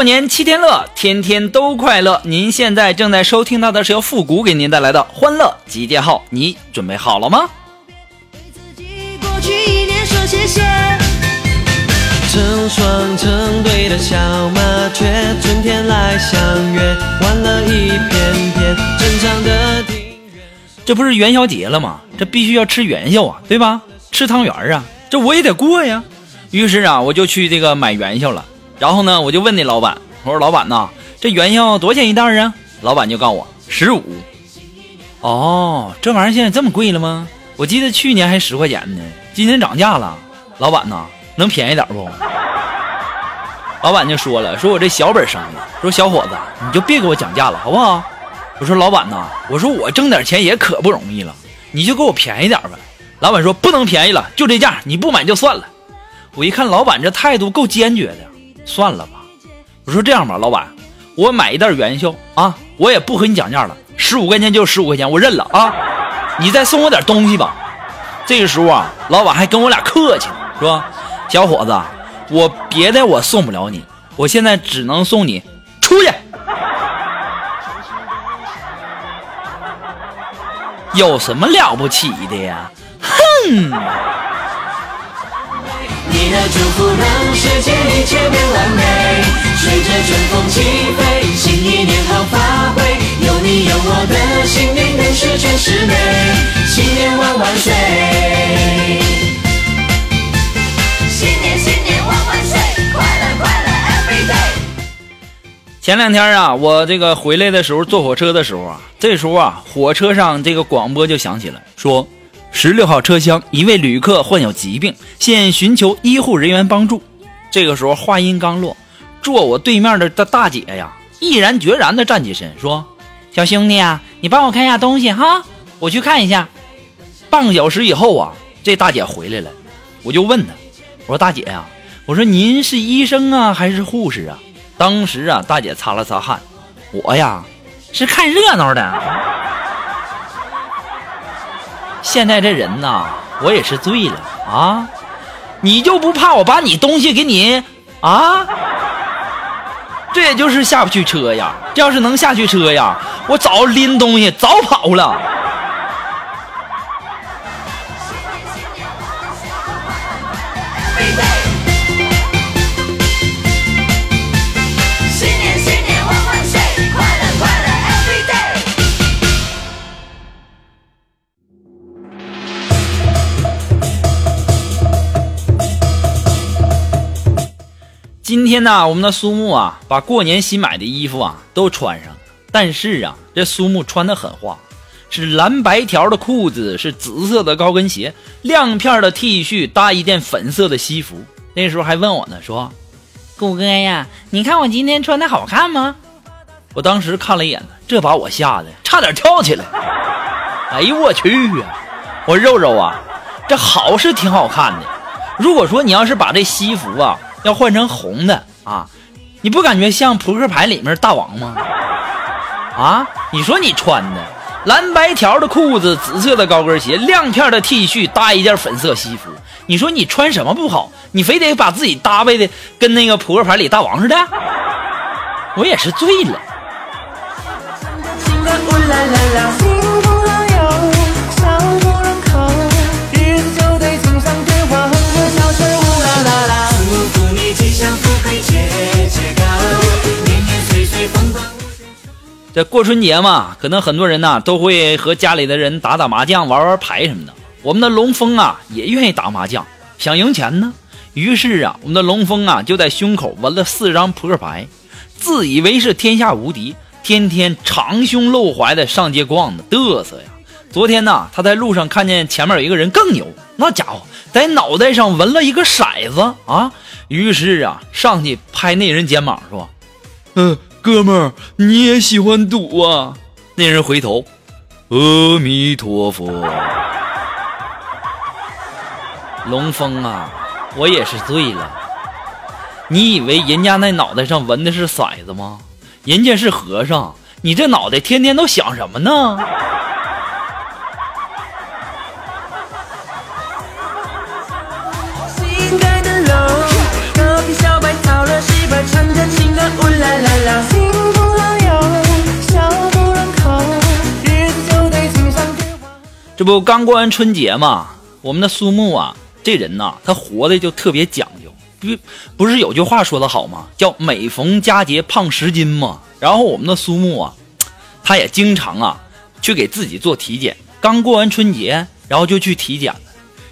过年七天乐，天天都快乐。您现在正在收听到的是由复古给您带来的欢乐集结号，你准备好了吗？对自己过去一年说谢谢。成双成对的小麻雀，春天来相约，换了一片片正的庭。这不是元宵节了吗？这必须要吃元宵啊，对吧？吃汤圆啊，这我也得过呀。于是啊，我就去这个买元宵了。然后呢，我就问那老板，我说老板呐，这元宵多少钱一袋啊？老板就告诉我十五。哦，这玩意儿现在这么贵了吗？我记得去年还十块钱呢，今年涨价了。老板呐，能便宜点不？老板就说了，说我这小本生意，说小伙子你就别给我讲价了，好不好？我说老板呐，我说我挣点钱也可不容易了，你就给我便宜点呗。老板说不能便宜了，就这价，你不买就算了。我一看老板这态度够坚决的，算了吧。我说这样吧，老板，我买一袋元宵啊，我也不和你讲价了，十五块钱就十五块钱，我认了啊。你再送我点东西吧。这个时候啊，老板还跟我俩客气，说小伙子，我别的我送不了你，我现在只能送你出去。有什么了不起的呀？哼！你的祝福让世界一切变完美，随着春风起飞，新一年好发挥，有你有我的新年更是全是美，新年万万岁。新年新年万万岁，快乐快乐 every day。前两天啊，我这个回来的时候坐火车的时候啊，这时候啊，火车上这个广播就响起了，说十六号车厢一位旅客患有疾病，现寻求医护人员帮助。这个时候话音刚落，坐我对面的大大姐呀，毅然决然地站起身说：“小兄弟啊，你帮我看一下东西哈，我去看一下。”半个小时以后啊，这大姐回来了，我就问她，我说大姐呀、我说您是医生啊还是护士啊？当时啊，大姐擦了擦汗，我呀是看热闹的。现在这人呐，我也是醉了啊！你就不怕我把你东西给你啊？这也就是下不去车呀！这要是能下去车呀，我早拎东西早跑了。天呢，我们的苏木啊，把过年新买的衣服啊都穿上。但是啊，这苏木穿的很花，是蓝白条的裤子，是紫色的高跟鞋，亮片的 T 恤，搭一件粉色的西服。那时候还问我呢，说：“谷哥呀，你看我今天穿的好看吗？”我当时看了一眼，这把我吓得差点跳起来。哎呦我去呀！我肉肉啊，这好是挺好看的。如果说你要是把这西服啊要换成红的啊，你不感觉像扑克牌里面大王吗？啊，你说你穿的蓝白条的裤子，紫色的高跟鞋，亮片的 T 恤，搭一件粉色西服，你说你穿什么不好？你非得把自己搭配的跟那个扑克牌里大王似的？我也是醉了。这过春节嘛，可能很多人呢都会和家里的人打打麻将、玩玩牌什么的。我们的龙峰啊也愿意打麻将，想赢钱呢。于是啊，我们的龙峰啊就在胸口纹了四张扑克牌，自以为是天下无敌，天天长胸露怀的上街逛的嘚瑟呀。昨天呢，他在路上看见前面有一个人更牛，那家伙在脑袋上纹了一个骰子啊，于是啊，上去拍那人肩膀说：“嗯、哥们儿，你也喜欢赌啊？”那人回头，阿弥陀佛。龙峰啊，我也是醉了。你以为人家那脑袋上纹的是骰子吗？人家是和尚，你这脑袋天天都想什么呢？这不刚过完春节嘛，我们的苏木啊，这人呐，他活的就特别讲究。不不是有句话说得好吗？叫每逢佳节胖十斤嘛。然后我们的苏木啊，他也经常啊去给自己做体检。刚过完春节，然后就去体检了。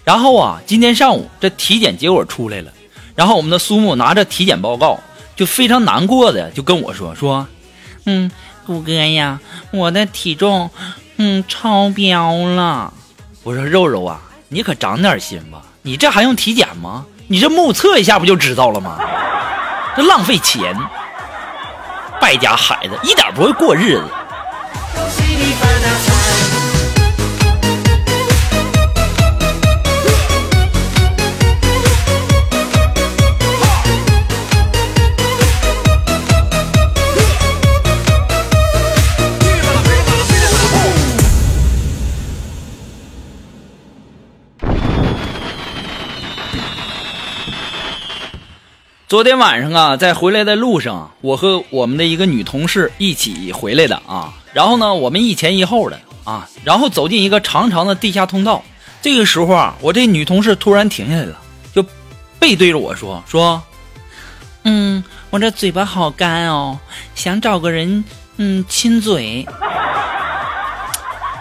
然后啊，今天上午这体检结果出来了，然后我们的苏木拿着体检报告，就非常难过的就跟我说说，嗯，谷哥呀，我的体重嗯超标了。我说肉肉啊，你可长点心吧，你这还用体检吗？你这目测一下不就知道了吗？这浪费钱，败家孩子，一点不会过日子。昨天晚上啊，在回来的路上，我和我们的一个女同事一起回来的啊。然后呢，我们一前一后的啊，然后走进一个长长的地下通道。这个时候啊，我这女同事突然停下来了，就背对着我说：“说，嗯，我这嘴巴好干哦，想找个人嗯亲嘴。”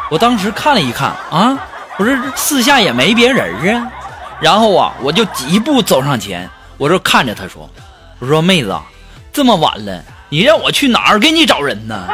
我当时看了一看啊，我说四下也没别人啊。然后啊，我就几步走上前。我就看着他说：“我说妹子，这么晚了，你让我去哪儿给你找人呢？”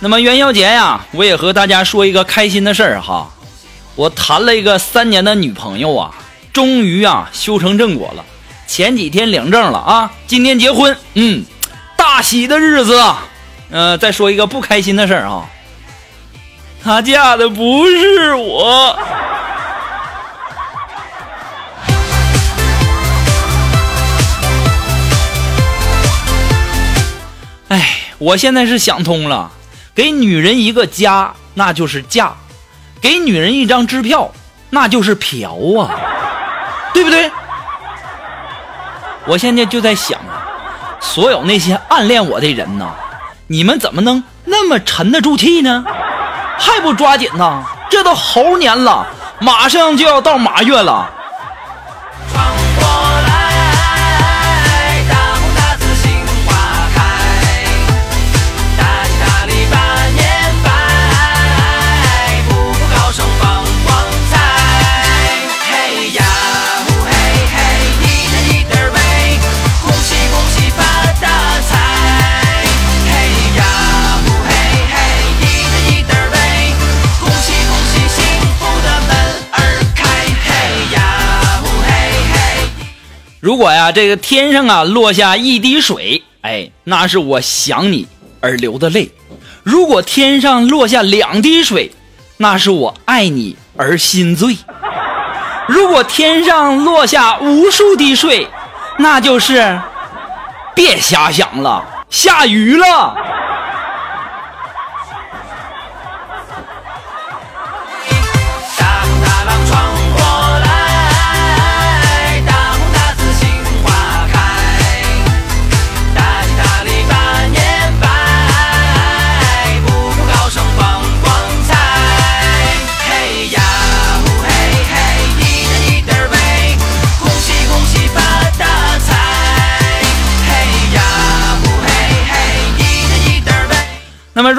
那么元宵节呀，我也和大家说一个开心的事儿哈，我谈了一个三年的女朋友啊，终于啊修成正果了，前几天领证了啊，今天结婚，嗯，大喜的日子。呃，再说一个不开心的事儿啊，她嫁的不是我。哎，我现在是想通了，给女人一个家，那就是嫁；给女人一张支票，那就是嫖啊，对不对？我现在就在想啊，所有那些暗恋我的人呐，你们怎么能那么沉得住气呢？还不抓紧呐？这都猴年了，马上就要到马月了。果呀，这个天上啊落下一滴水，哎，那是我想你而流的泪；如果天上落下两滴水，那是我爱你而心醉；如果天上落下无数滴水，那就是别瞎想了，下雨了。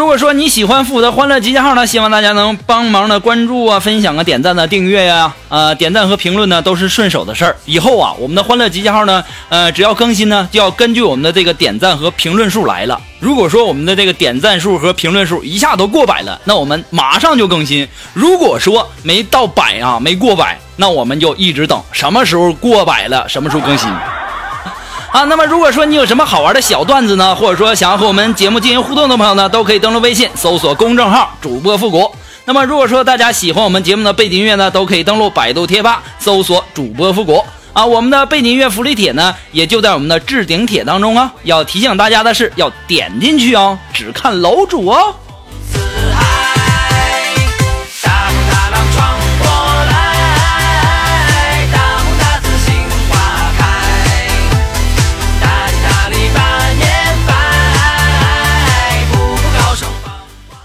如果说你喜欢复古的欢乐集结号呢，希望大家能帮忙的关注啊、分享啊、点赞啊、订阅呀、呃，点赞和评论呢都是顺手的事儿。以后啊，我们的欢乐集结号呢，呃，只要更新呢，就要根据我们的这个点赞和评论数来了。如果说我们的这个点赞数和评论数一下都过百了，那我们马上就更新；如果说没到百啊，没过百，那我们就一直等，什么时候过百了，什么时候更新。啊，那么如果说你有什么好玩的小段子呢，或者说想要和我们节目进行互动的朋友呢，都可以登录微信搜索公众号主播复古。那么如果说大家喜欢我们节目的背景音乐呢，都可以登录百度贴吧搜索主播复古。啊，我们的背景音乐福利帖呢，也就在我们的置顶帖当中啊。要提醒大家的是，要点进去哦，只看楼主哦。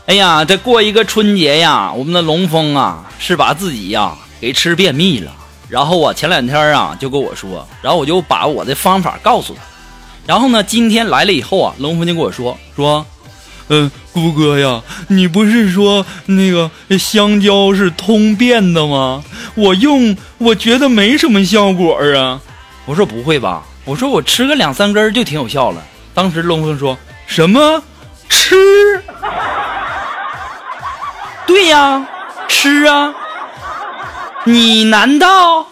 哎呀，这过一个春节呀，我们的龙峰啊，是把自己呀给吃便秘了。然后啊，前两天啊就跟我说，然后我就把我的方法告诉他。然后呢，今天来了以后啊，龙峰就跟我说说，嗯、姑哥呀，你不是说那个香蕉是通便的吗？我用，我觉得没什么效果啊。我说不会吧？我说我吃个两三根就挺有效了。当时龙峰说什么吃？对呀，吃啊！你难道？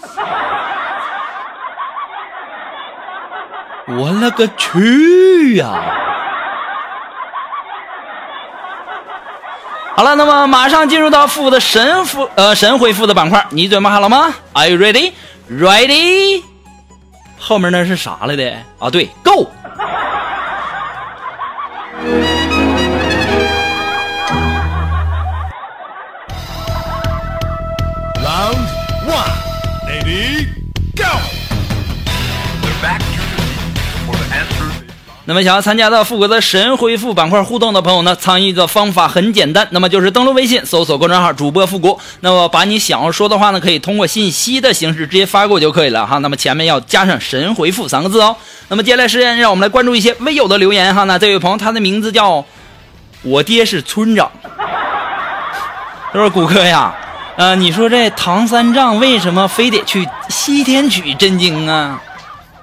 我勒个去呀！好了，那么马上进入到复的神复呃神回复的板块，你准备好了吗？Are you ready? Ready？后面那是啥来的啊？对，Go！那么想要参加到复古的神回复板块互动的朋友呢，参与的方法很简单，那么就是登录微信搜索公众号主播复古，那么把你想要说的话呢，可以通过信息的形式直接发过就可以了哈。那么前面要加上神回复三个字哦。那么接下来时间，让我们来关注一些微友的留言哈。那这位朋友他的名字叫我爹是村长，他说谷歌呀，呃，你说这唐三藏为什么非得去西天取真经啊？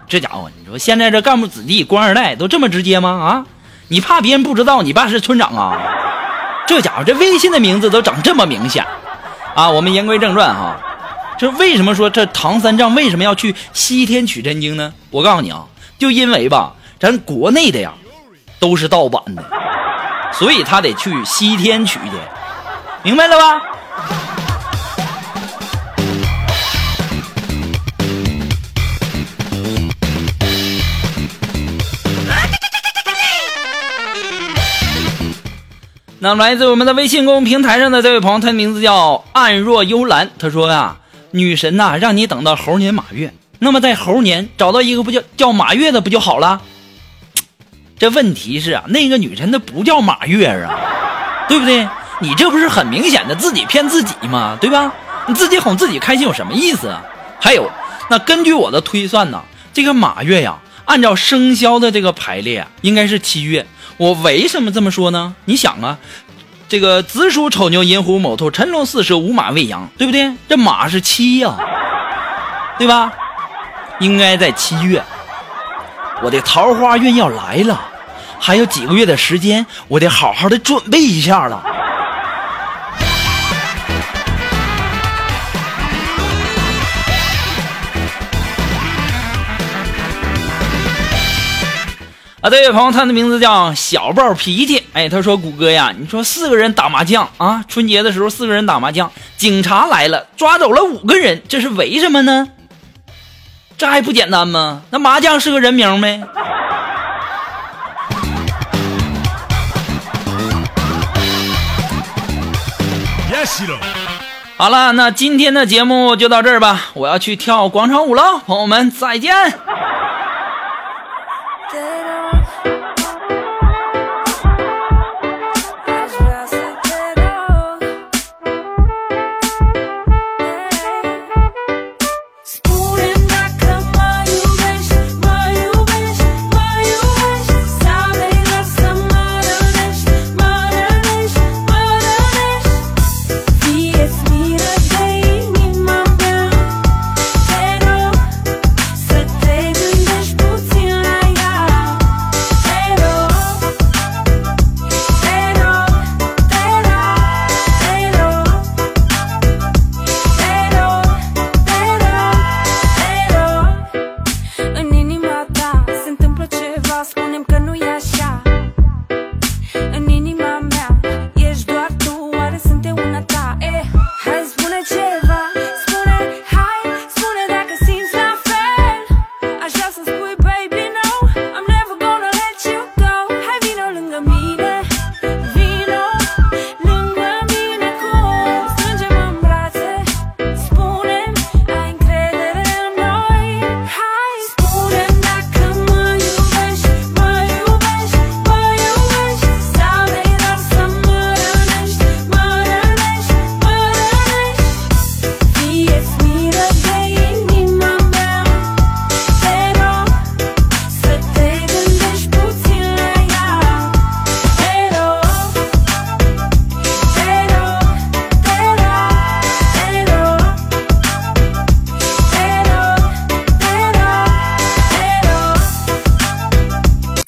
这家伙，你说现在这干部子弟、官二代都这么直接吗？啊，你怕别人不知道你爸是村长啊？这家伙这微信的名字都整这么明显啊！我们言归正传哈，这为什么说这唐三藏为什么要去西天取真经呢？我告诉你啊，就因为吧，咱国内的呀都是盗版的，所以他得去西天取去，明白了吧？那来自我们的微信公众平台上的这位朋友，他的名字叫暗若幽兰。他说呀、女神呐、让你等到猴年马月，那么在猴年找到一个不叫叫马月的不就好了？这问题是啊，那个女神她不叫马月啊，对不对？你这不是很明显的自己骗自己吗？对吧？你自己哄自己开心有什么意思啊？还有，那根据我的推算呢，这个马月呀，按照生肖的这个排列啊，应该是七月。我为什么这么说呢？你想啊，这个子鼠、丑牛、寅虎、卯兔、辰龙、巳蛇、午马、未羊，对不对？这马是七呀、对吧？应该在七月。我的桃花运要来了，还有几个月的时间，我得好好的准备一下了。啊，这位朋友，他的名字叫小暴脾气。哎，他说：“谷歌呀，你说四个人打麻将啊，春节的时候四个人打麻将，警察来了，抓走了五个人，这是为什么呢？这还不简单吗？那麻将是个人名没？”ヤシロ好了，那今天的节目就到这儿吧，我要去跳广场舞了，朋友们再见。